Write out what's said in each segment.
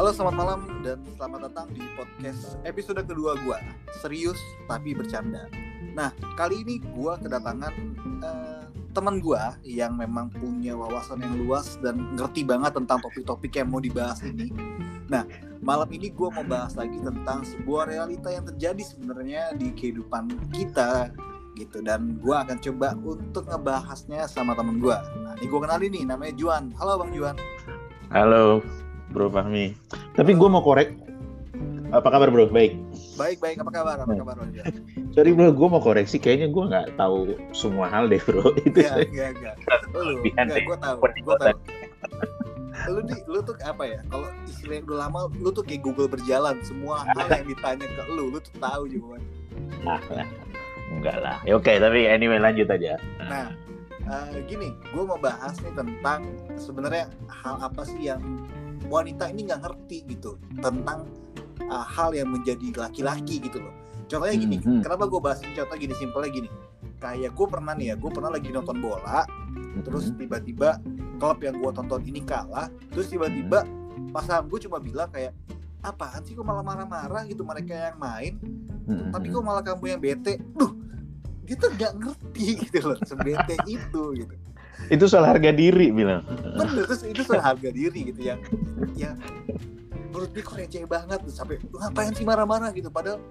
Halo selamat malam dan selamat datang di podcast episode kedua gua Serius tapi bercanda Nah kali ini gua kedatangan uh, teman gua yang memang punya wawasan yang luas dan ngerti banget tentang topik-topik yang mau dibahas ini Nah malam ini gua mau bahas lagi tentang sebuah realita yang terjadi sebenarnya di kehidupan kita gitu dan gua akan coba untuk ngebahasnya sama temen gua. Nah ini gua kenalin nih namanya Juan. Halo Bang Juan. Halo Bro Fahmi. Tapi gue mau korek. Apa kabar bro? Baik. Baik baik. Apa kabar? Apa kabar bro? Sorry bro, gue mau koreksi. Kayaknya gue nggak tahu semua hal deh bro. Itu ya, enggak, enggak. Lu, enggak, gue tahu. Gue tahu. lu nih, lu tuh apa ya? Kalau istilah yang udah lama, lu tuh kayak Google berjalan. Semua hal yang ditanya ke lu, lu tuh tahu juga. Nah, nah. Enggak lah. Ya, Oke, okay, tapi anyway lanjut aja. Nah, uh, gini, gue mau bahas nih tentang sebenarnya hal apa sih yang wanita ini nggak ngerti gitu tentang uh, hal yang menjadi laki-laki gitu loh contohnya gini mm -hmm. kenapa gue bahas contoh gini simpelnya gini kayak gue pernah nih ya gue pernah lagi nonton bola mm-hmm. terus tiba-tiba klub yang gue tonton ini kalah terus tiba-tiba mm-hmm. pasangan gue cuma bilang kayak apaan sih kok malah marah-marah gitu mereka yang main mm-hmm. tapi kok malah kamu yang bete duh gitu nggak ngerti gitu loh sebete itu gitu itu soal harga diri bilang. Bener terus itu soal harga diri gitu yang ya menurut gue kok receh banget tuh sampai lu ngapain sih marah-marah? gitu padahal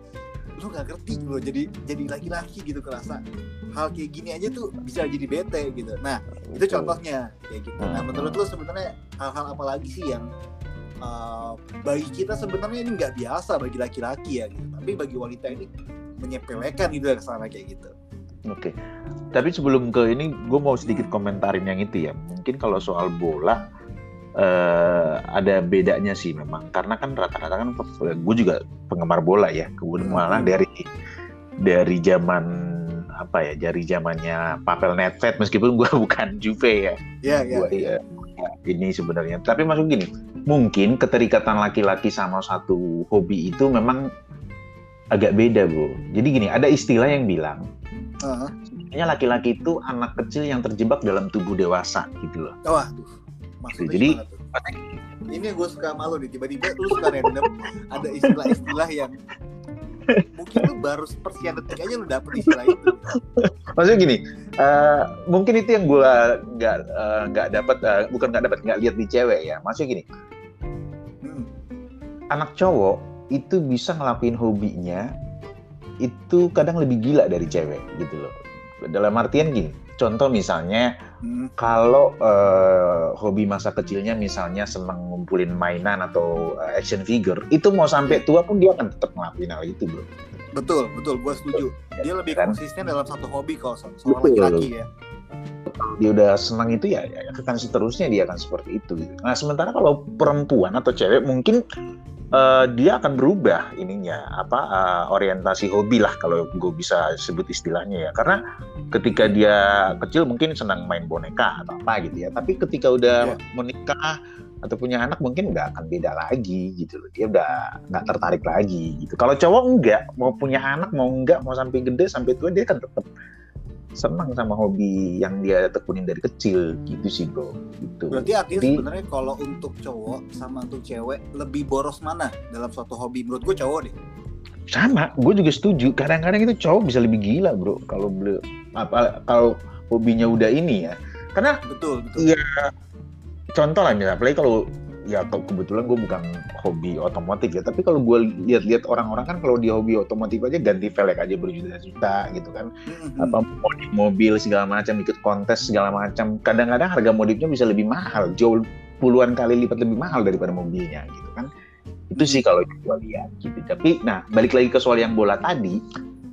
lu gak ngerti lo jadi jadi laki-laki gitu kerasa hal kayak gini aja tuh bisa jadi bete gitu. Nah itu contohnya kayak gitu. Nah menurut lu sebenarnya hal-hal apa lagi sih yang uh, bagi kita sebenarnya ini nggak biasa bagi laki-laki ya gitu. Tapi bagi wanita ini menyepelekan gitu ke sana kayak gitu Oke. Okay. Tapi sebelum ke ini, gue mau sedikit komentarin yang itu ya. Mungkin kalau soal bola, uh, ada bedanya sih memang. Karena kan rata-rata kan gue juga penggemar bola ya. Kemudian hmm. malah dari dari zaman apa ya, dari zamannya Pavel Nedved meskipun gue bukan Juve ya. Iya, iya. Ya, ini sebenarnya. Tapi masuk gini, mungkin keterikatan laki-laki sama satu hobi itu memang agak beda, bro. Jadi gini, ada istilah yang bilang Uh. laki-laki itu anak kecil yang terjebak dalam tubuh dewasa gitu loh. Oh, aduh. Maksudnya Jadi ini gue suka malu nih tiba-tiba lu suka random ada istilah-istilah yang mungkin lu baru sepersekian detik aja lu dapet istilah itu. Maksudnya gini, uh, mungkin itu yang gue nggak uh, nggak dapat uh, bukan nggak dapat nggak lihat di cewek ya. Maksudnya gini, hmm. anak cowok itu bisa ngelakuin hobinya itu kadang lebih gila dari cewek gitu loh. Dalam artian gini, contoh misalnya hmm. kalau uh, hobi masa kecilnya misalnya senang ngumpulin mainan atau uh, action figure, itu mau sampai tua pun dia akan tetap ngelakuin hal itu, bro. Betul, betul, gue setuju. Dia lebih kan? konsisten dalam satu hobi kalau soal laki-laki ya. Dia udah senang itu ya, ya akan seterusnya dia akan seperti itu. Nah sementara kalau perempuan atau cewek mungkin uh, dia akan berubah ininya apa uh, orientasi hobi lah kalau gue bisa sebut istilahnya ya. Karena ketika dia kecil mungkin senang main boneka atau apa gitu ya. Tapi ketika udah yeah. menikah atau punya anak mungkin nggak akan beda lagi gitu loh. Dia udah nggak tertarik lagi gitu. Kalau cowok enggak mau punya anak mau enggak mau sampai gede sampai tua dia kan tetap senang sama hobi yang dia tekunin dari kecil gitu sih bro. Gitu. Berarti artinya Jadi, sebenarnya kalau untuk cowok sama untuk cewek lebih boros mana dalam suatu hobi? Menurut gue cowok deh. Sama gue juga setuju. Kadang-kadang itu cowok bisa lebih gila bro kalau beli apa kalau hobinya udah ini ya. Karena betul betul. Ya contoh lah misalnya apalagi kalau ya kebetulan gue bukan hobi otomotif ya tapi kalau gue lihat-lihat orang-orang kan kalau di hobi otomotif aja ganti velg aja berjuta-juta gitu kan. Mm-hmm. apa modif mobil segala macam ikut kontes segala macam kadang-kadang harga modifnya bisa lebih mahal jauh puluhan kali lipat lebih mahal daripada mobilnya gitu kan. Itu sih kalau gue lihat gitu. Tapi nah balik lagi ke soal yang bola tadi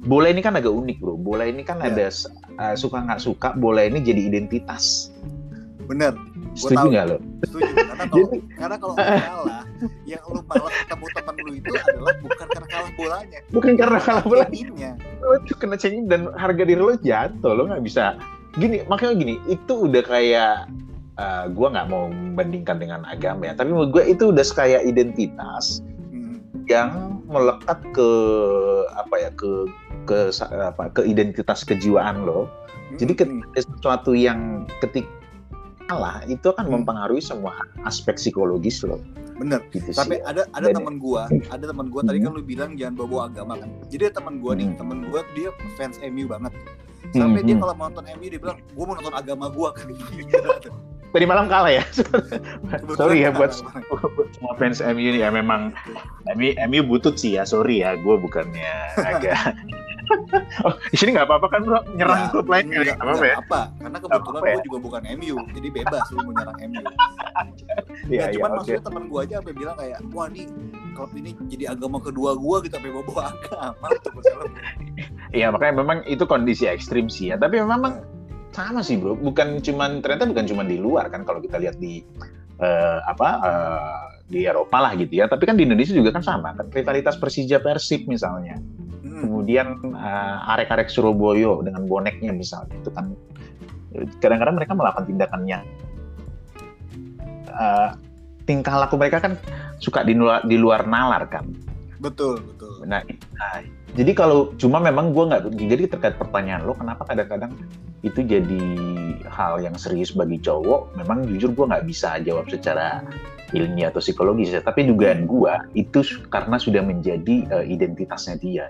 bola ini kan agak unik bro. Bola ini kan yeah. ada uh, suka nggak suka bola ini jadi identitas bener Setuju nggak lo? Setuju. Karena kalau karena kalau kalah, yang lo malah ketemu teman lo itu adalah bukan karena kalah bolanya. Bukan karena kalah bolanya. Lo itu kena cengin dan harga diri lo jatuh. Lo nggak bisa. Gini, makanya gini, itu udah kayak uh, eh, gue nggak mau membandingkan dengan agama ya, tapi menurut gue itu udah kayak identitas hmm. yang melekat ke apa ya ke ke apa ke identitas kejiwaan lo. Hmm. Jadi ketika sesuatu yang ketik kalah itu akan hmm. mempengaruhi semua aspek psikologis lo. bener gitu tapi sih. ada ada teman gua ada teman gua tadi kan lu bilang jangan bawa agama kan jadi teman gua nih Hmm. teman gua dia fans MU banget sampai Hmm, dia hmm. kalau mau nonton MU dia bilang gua mau nonton agama gua ini Tadi malam kalah ya. Sorry ya buat semua fans MU nih ya memang MU, MU butut sih ya. Sorry ya, gue bukannya agak. Oh, di sini nggak apa-apa kan bro nyerang Ya, klub lain nggak apa-apa ya? apa karena kebetulan apa-apa ya? juga bukan MU jadi bebas lu mau nyerang MU Iya Nah, iya cuman oke. maksudnya teman gua aja sampai bilang kayak wah nih klub ini jadi agama kedua gua gitu sampai bawa agama bersalah Iya makanya memang itu kondisi ekstrim sih ya. Tapi memang sama sih bro. Bukan cuman ternyata bukan cuman di luar kan kalau kita lihat di eh, apa eh, di Eropa lah gitu ya. Tapi kan di Indonesia juga kan sama kan rivalitas Persija Persib misalnya. Kemudian uh, arek-arek Surabaya dengan boneknya misalnya itu kan kadang-kadang mereka melakukan tindakannya uh, tingkah laku mereka kan suka di luar, di luar nalar kan. Betul betul. Nah, nah, jadi kalau cuma memang gue nggak jadi terkait pertanyaan lo kenapa kadang-kadang itu jadi hal yang serius bagi cowok memang jujur gue nggak bisa jawab secara ilmiah atau psikologis ya. Tapi dugaan gue itu karena sudah menjadi uh, identitasnya dia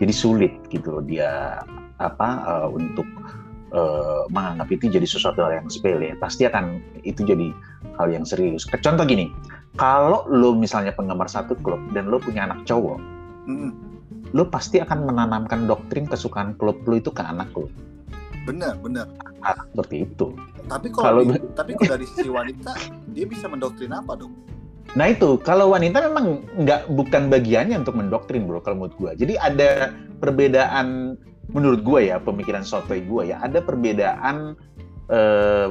jadi sulit gitu loh dia apa uh, untuk uh, menganggap itu jadi sesuatu hal yang sepele. Pasti akan itu jadi hal yang serius. Contoh gini kalau lo misalnya penggemar satu klub dan lo punya anak cowok Hmm, lo pasti akan menanamkan doktrin kesukaan klub lo itu ke anak lo. Bener Ah, seperti itu. Tapi kalau Kalau- di- tapi kalau dari sisi wanita dia bisa mendoktrin apa dong Nah itu kalau wanita memang nggak bukan bagiannya untuk mendoktrin bro kalau menurut gue. Jadi ada perbedaan menurut gue ya pemikiran sotoy gue ya ada perbedaan eh,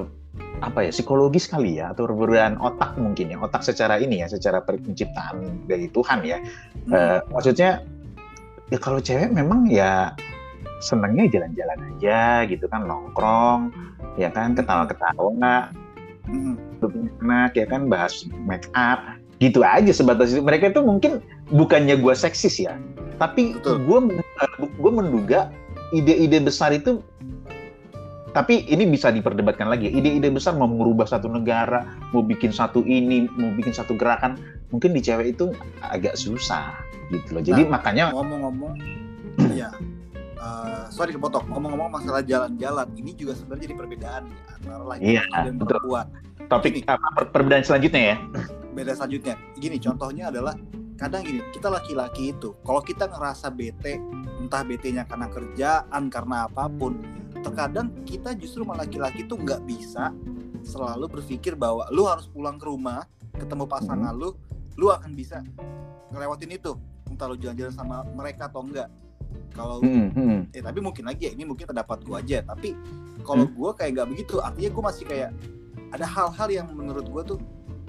apa ya psikologis kali ya atau perbedaan otak mungkin ya otak secara ini ya secara penciptaan dari Tuhan ya. Hmm, Eh, maksudnya ya kalau cewek memang ya senangnya jalan-jalan aja gitu kan nongkrong ya kan ketawa-ketawa hmm, punya anak ya kan bahas make up gitu aja sebatas itu. Mereka itu mungkin bukannya gue seksis ya tapi gue gue menduga ide-ide besar itu tapi ini bisa diperdebatkan lagi ide-ide besar mau merubah satu negara mau bikin satu ini mau bikin satu gerakan mungkin di cewek itu agak susah gitu loh. Jadi Nah, makanya ngomong-ngomong ya eh, sorry kepotong. Ngomong-ngomong masalah jalan-jalan ini juga sebenarnya jadi perbedaan ya, antara laki-laki Iya, dan betul. perempuan. Topik apa per- perbedaan selanjutnya ya? Beda selanjutnya. Gini contohnya adalah kadang gini kita laki-laki itu kalau kita ngerasa bete entah bete-nya karena kerjaan karena apa pun terkadang kita justru malah laki-laki tuh nggak bisa selalu berpikir bahwa lu harus pulang ke rumah ketemu pasangan lu lu akan bisa ngelewatin itu. Entah lu jalan-jalan sama mereka atau enggak kalau Hmm, hmm. eh tapi mungkin lagi ya ini mungkin pendapat gua aja tapi kalau Hmm. gua kayak nggak begitu artinya gua masih kayak ada hal-hal yang menurut gua tuh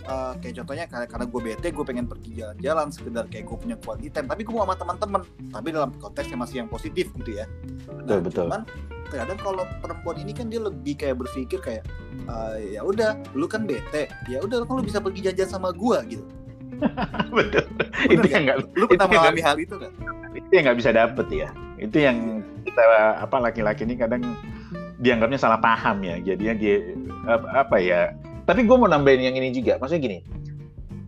eh, kayak contohnya karena karena gue bete gue pengen pergi jalan-jalan sekedar kayak gue punya quality time tapi gue mau sama teman-teman tapi dalam konteks yang masih yang positif gitu ya Betul, betul. cuman terkadang kalau perempuan ini kan dia lebih kayak berpikir kayak eh, ya udah lu kan bete ya udah kan lu bisa pergi jalan-jalan sama gua gitu betul Bener itu nggak? yang nggak lu pernah mengalami hal itu kan itu yang nggak bisa dapet ya. Itu yang kita apa laki-laki ini kadang dianggapnya salah paham ya. Jadinya dia apa, ya tapi gue mau nambahin yang ini juga. Maksudnya gini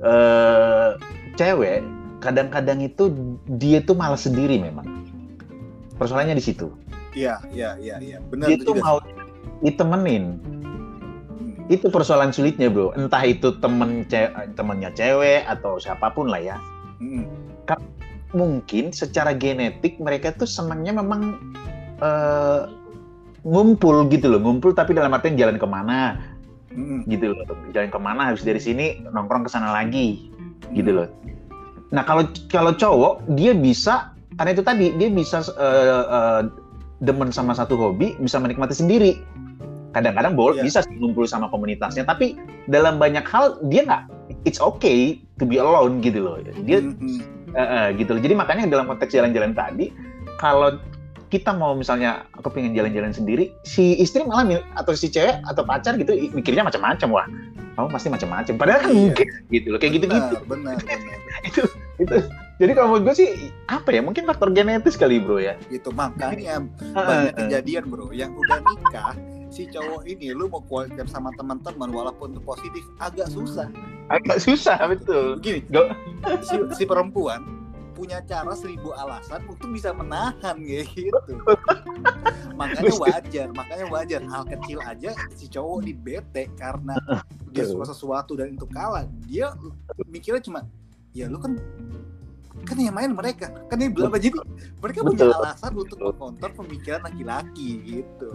eh cewek kadang-kadang itu dia tuh malas sendiri memang. Persoalannya di situ. Iya iya iya iya. Benar dia itu tuh mau ditemenin. Hmm. itu persoalan sulitnya bro. Entah itu temen ce- temennya cewek atau siapa pun lah ya. Hmm. Mungkin secara genetik mereka tuh senangnya memang eh, ngumpul gitu loh ngumpul tapi dalam artian jalan ke mana Hmm. gitu loh jalan ke mana habis dari sini nongkrong ke sana lagi gitu loh nah kalau kalau cowok dia bisa karena itu tadi dia bisa eh, eh, demen sama satu hobi bisa menikmati sendiri kadang-kadang boleh Iya. bisa ngumpul sama komunitasnya tapi dalam banyak hal dia nggak it's okay to be alone gitu loh dia Hmm, hmm. Eh, eh, gitu loh. Jadi makanya dalam konteks jalan-jalan tadi, kalau kita mau misalnya aku pengen jalan-jalan sendiri, si istri malah atau si cewek atau pacar gitu mikirnya macam-macam wah. Kamu pasti macam-macam. Padahal kan Iya. gitu loh. Kayak gitu-gitu. benar benar benar itu itu. Jadi kalau menurut gue sih apa ya? Mungkin faktor genetis kali bro ya. gitu makanya banyak kejadian bro yang udah nikah si cowok ini lu mau kualitas sama teman-teman walaupun itu positif agak susah. Agak susah betul. Begini Go- si, si perempuan punya cara seribu alasan untuk bisa menahan kayak gitu. Makanya wajar makanya wajar. Hal kecil aja si cowok di bete karena dia suka sesuatu dan itu kalah. Dia mikirnya cuma ya lu kan kan yang main mereka. Kan dia bilang jadi mereka punya Betul. alasan untuk mengkontor pemikiran laki-laki gitu.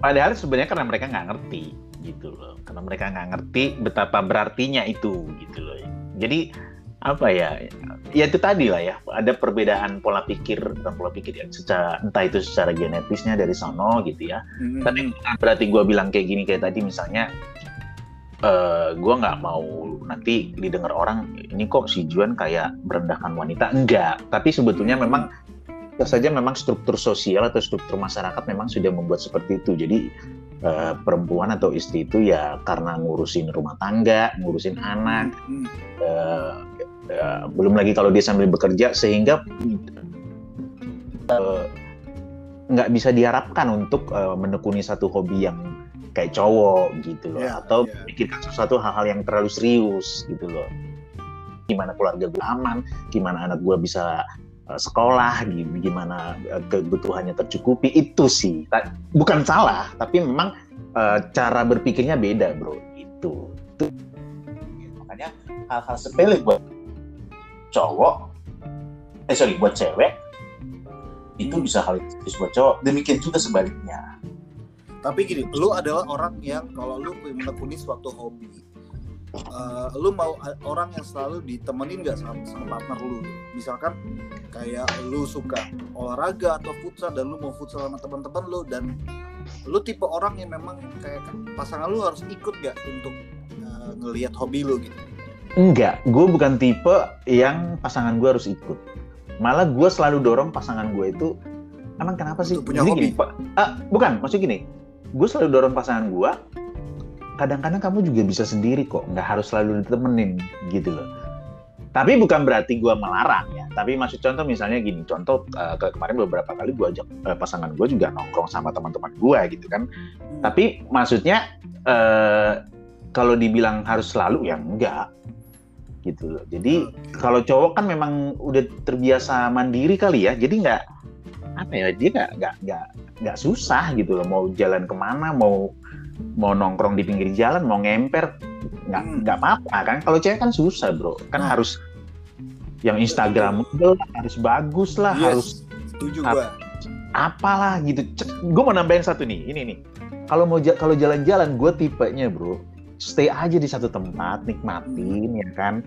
Padahal sebenarnya karena mereka nggak ngerti gitu loh. Karena mereka nggak ngerti betapa berartinya itu gitu loh. Jadi apa ya ya itu tadi lah ya ada perbedaan pola pikir dan pola pikir ya secara entah itu secara genetisnya dari sono gitu ya. Hmm. tapi bukan berarti gue bilang kayak gini kayak tadi misalnya eh gue nggak mau nanti didengar orang ini kok si Juan kayak merendahkan wanita? Enggak tapi sebetulnya memang saja memang struktur sosial atau struktur masyarakat memang sudah membuat seperti itu. Jadi eh, perempuan atau istri itu ya karena ngurusin rumah tangga ngurusin anak Hmm. eh, eh, belum lagi kalau dia sambil bekerja sehingga eh, nggak bisa diharapkan untuk eh, menekuni satu hobi yang kayak cowok gitu loh. Ya, atau ya. memikirkan sesuatu hal-hal yang terlalu serius gitu loh. Gimana keluarga gue aman gimana anak gue bisa eh, sekolah gi- gimana eh, kebutuhannya tercukupi itu sih. Ta- bukan salah tapi memang eh, cara berpikirnya beda bro. Itu. Itu. Makanya hal-hal sepele buat cowok eh sorry buat cewek itu bisa hal serius buat cowok. Demikian juga sebaliknya Tapi gini, lu adalah orang yang kalau lu menekuni suatu hobi, eh, lu mau orang yang selalu ditemenin gak sama, sama partner lu? Misalkan kayak lu suka olahraga atau futsal dan lu mau futsal sama teman-teman lu dan lu tipe orang yang memang kayak pasangan lu harus ikut gak untuk eh, ngelihat hobi lu gitu? enggak gue bukan tipe yang pasangan gue harus ikut malah gue selalu dorong pasangan gue itu emang kenapa sih Untuk punya Jadi hobi? gini. Ah, bukan maksud gini gue selalu dorong pasangan gue kadang-kadang kamu juga bisa sendiri kok nggak harus selalu ditemenin gitu loh. Tapi bukan berarti gue melarang ya. Tapi maksud contoh misalnya gini contoh eh, ke kemarin beberapa kali gue ajak eh, pasangan gue juga nongkrong sama teman-teman gue gitu kan. Hmm. tapi maksudnya eh, kalau dibilang harus selalu ya enggak gitu loh. Jadi kalau cowok kan memang udah terbiasa mandiri kali ya. Jadi nggak apa ya dia nggak nggak nggak nggak susah gitu loh mau jalan ke mana mau mau nongkrong di pinggir jalan mau ngemper nggak Hmm. nggak apa-apa kan kalau cewek kan susah bro kan Nah. harus yang Instagramable harus bagus lah Yes, harus setuju gua. apalah gitu gue mau nambahin satu nih ini nih kalau mau kalau jalan-jalan gue tipenya bro stay aja di satu tempat nikmatin ya kan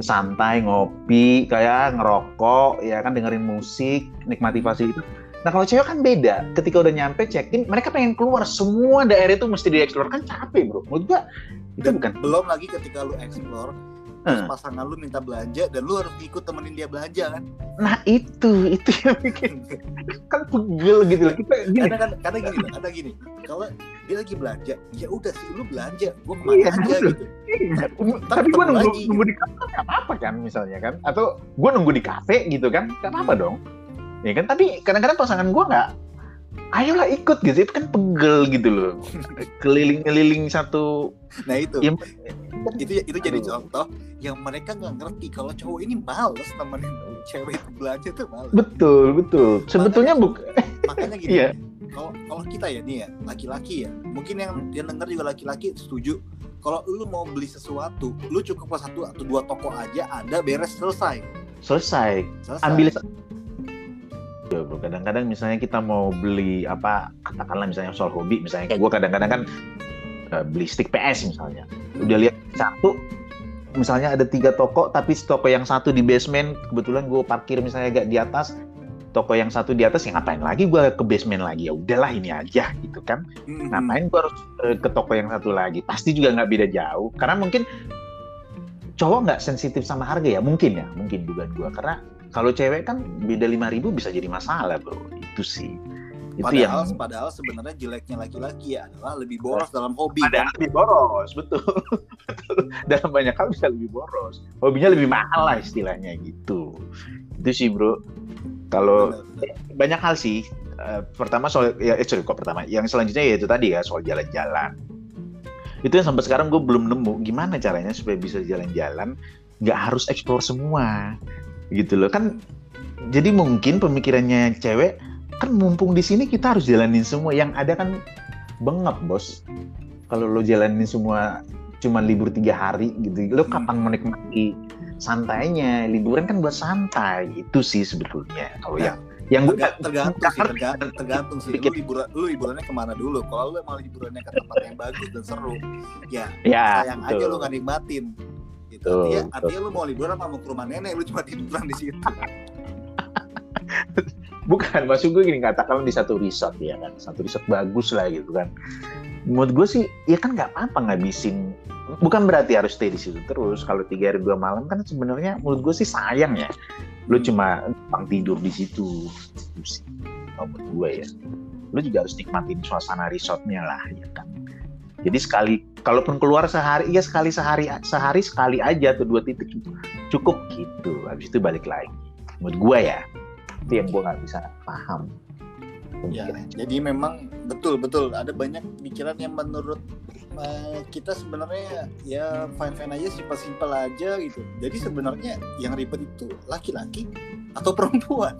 santai ngopi kayak ngerokok ya kan dengerin musik nikmati fasilitas nah kalau cewek kan beda. Ketika udah nyampe check in mereka pengen keluar. Semua daerah itu mesti dieksplor kan capek bro. Menurut gua itu Dan bukan. belum lagi ketika lu terus Hmm. pasangan lu minta belanja dan lu harus ikut temenin dia belanja kan? nah itu. Itu yang bikin kan pegel gitu loh. Kita gini. Kadang kadang kadang gini kadang gini. Kalau dia lagi belanja. Ya udah sih lu belanja. Gua ke mana Iya, aja betul. gitu. Iya, tapi gue nunggu, lagi. nunggu di kafe nggak apa-apa kan misalnya kan. Atau gue nunggu di kafe gitu kan nggak apa-apa dong. Ya kan? Tapi kadang-kadang pasangan gue nggak ayolah ikut gitu. Itu kan pegel gitu loh. Keliling-keliling satu nah itu. Ya, itu itu jadi Aduh. contoh yang mereka nggak ngerti kalau cowok ini males temenin cewek itu belanja tuh males. Betul betul. Sebetulnya buk makanya gini. Iya kalau kalau kita ya nih ya laki-laki ya mungkin yang yang denger juga laki-laki setuju. Kalau lu mau beli sesuatu lu cukup ke satu atau dua toko aja ada beres selesai. Selesai. Selesai. Ambil Ya, bro. kadang-kadang misalnya kita mau beli apa katakanlah misalnya soal hobi misalnya kayak gue kadang-kadang kan eh, beli stick PS misalnya. Udah lihat satu misalnya ada tiga toko tapi toko yang satu di basement kebetulan gue parkir misalnya agak di atas toko yang satu di atas ya ngapain lagi gue ke basement lagi? Ya udahlah ini aja gitu kan. Mhm. ngapain gue harus eh, ke toko yang satu lagi? Pasti juga nggak beda jauh. Karena mungkin cowok nggak sensitif sama harga ya? Mungkin ya mungkin dugaan gue karena kalau cewek kan beda lima ribu bisa jadi masalah bro. Itu sih. Itu padahal yang padahal sebenarnya jeleknya laki-laki ya adalah lebih boros dalam hobi ada kan? lebih boros betul. Betul. dalam banyak hal bisa lebih boros. Hobinya lebih mahal lah istilahnya gitu. Itu sih bro kalau banyak hal sih uh, pertama soal ya eh, sorry kok pertama? Yang selanjutnya ya itu tadi ya soal jalan-jalan. Itu yang sampai sekarang gue belum nemu gimana caranya supaya bisa jalan-jalan nggak harus eksplor semua gitu loh. Kan jadi mungkin pemikirannya cewek kan mumpung di sini kita harus jalanin semua yang ada kan bengap bos. Kalau lo jalanin semua cuma libur tiga hari gitu lo kapan menikmati santainya liburan kan buat santai itu sih sebetulnya. Kalau nah, yang yang gue tergantung sih tergantung, tergantung sih. Lu liburan lu liburannya ke mana dulu? Kalau lu emang liburannya ke tempat yang bagus dan seru ya, ya sayang betul. aja lu gak nikmatin. Gitu. Betul, artinya, betul. artinya lu mau liburan apa mau ke rumah nenek lu cuma tiduran di situ. Bukan maksud gue gini katakan di satu resort ya kan? Satu resort bagus lah gitu kan menurut gue sih ya kan nggak apa-apa ngabisin. Bukan berarti harus stay di situ terus. Kalau tiga hari dua malam kan sebenarnya menurut gue sih sayang ya. Lu cuma numpang tidur di situ. Itu sih menurut gue ya. Lu juga harus nikmatin suasana resortnya lah ya kan. Jadi sekali kalaupun keluar sehari ya sekali sehari sehari sekali aja atau dua titik cukup gitu. Habis itu balik lagi. Menurut gue ya. Itu yang gue nggak bisa paham. Ya jadi memang betul betul. Ada banyak pikiran yang menurut uh, kita sebenarnya ya fine fine aja simpel simpel aja gitu. Jadi sebenarnya yang ribet itu laki-laki atau perempuan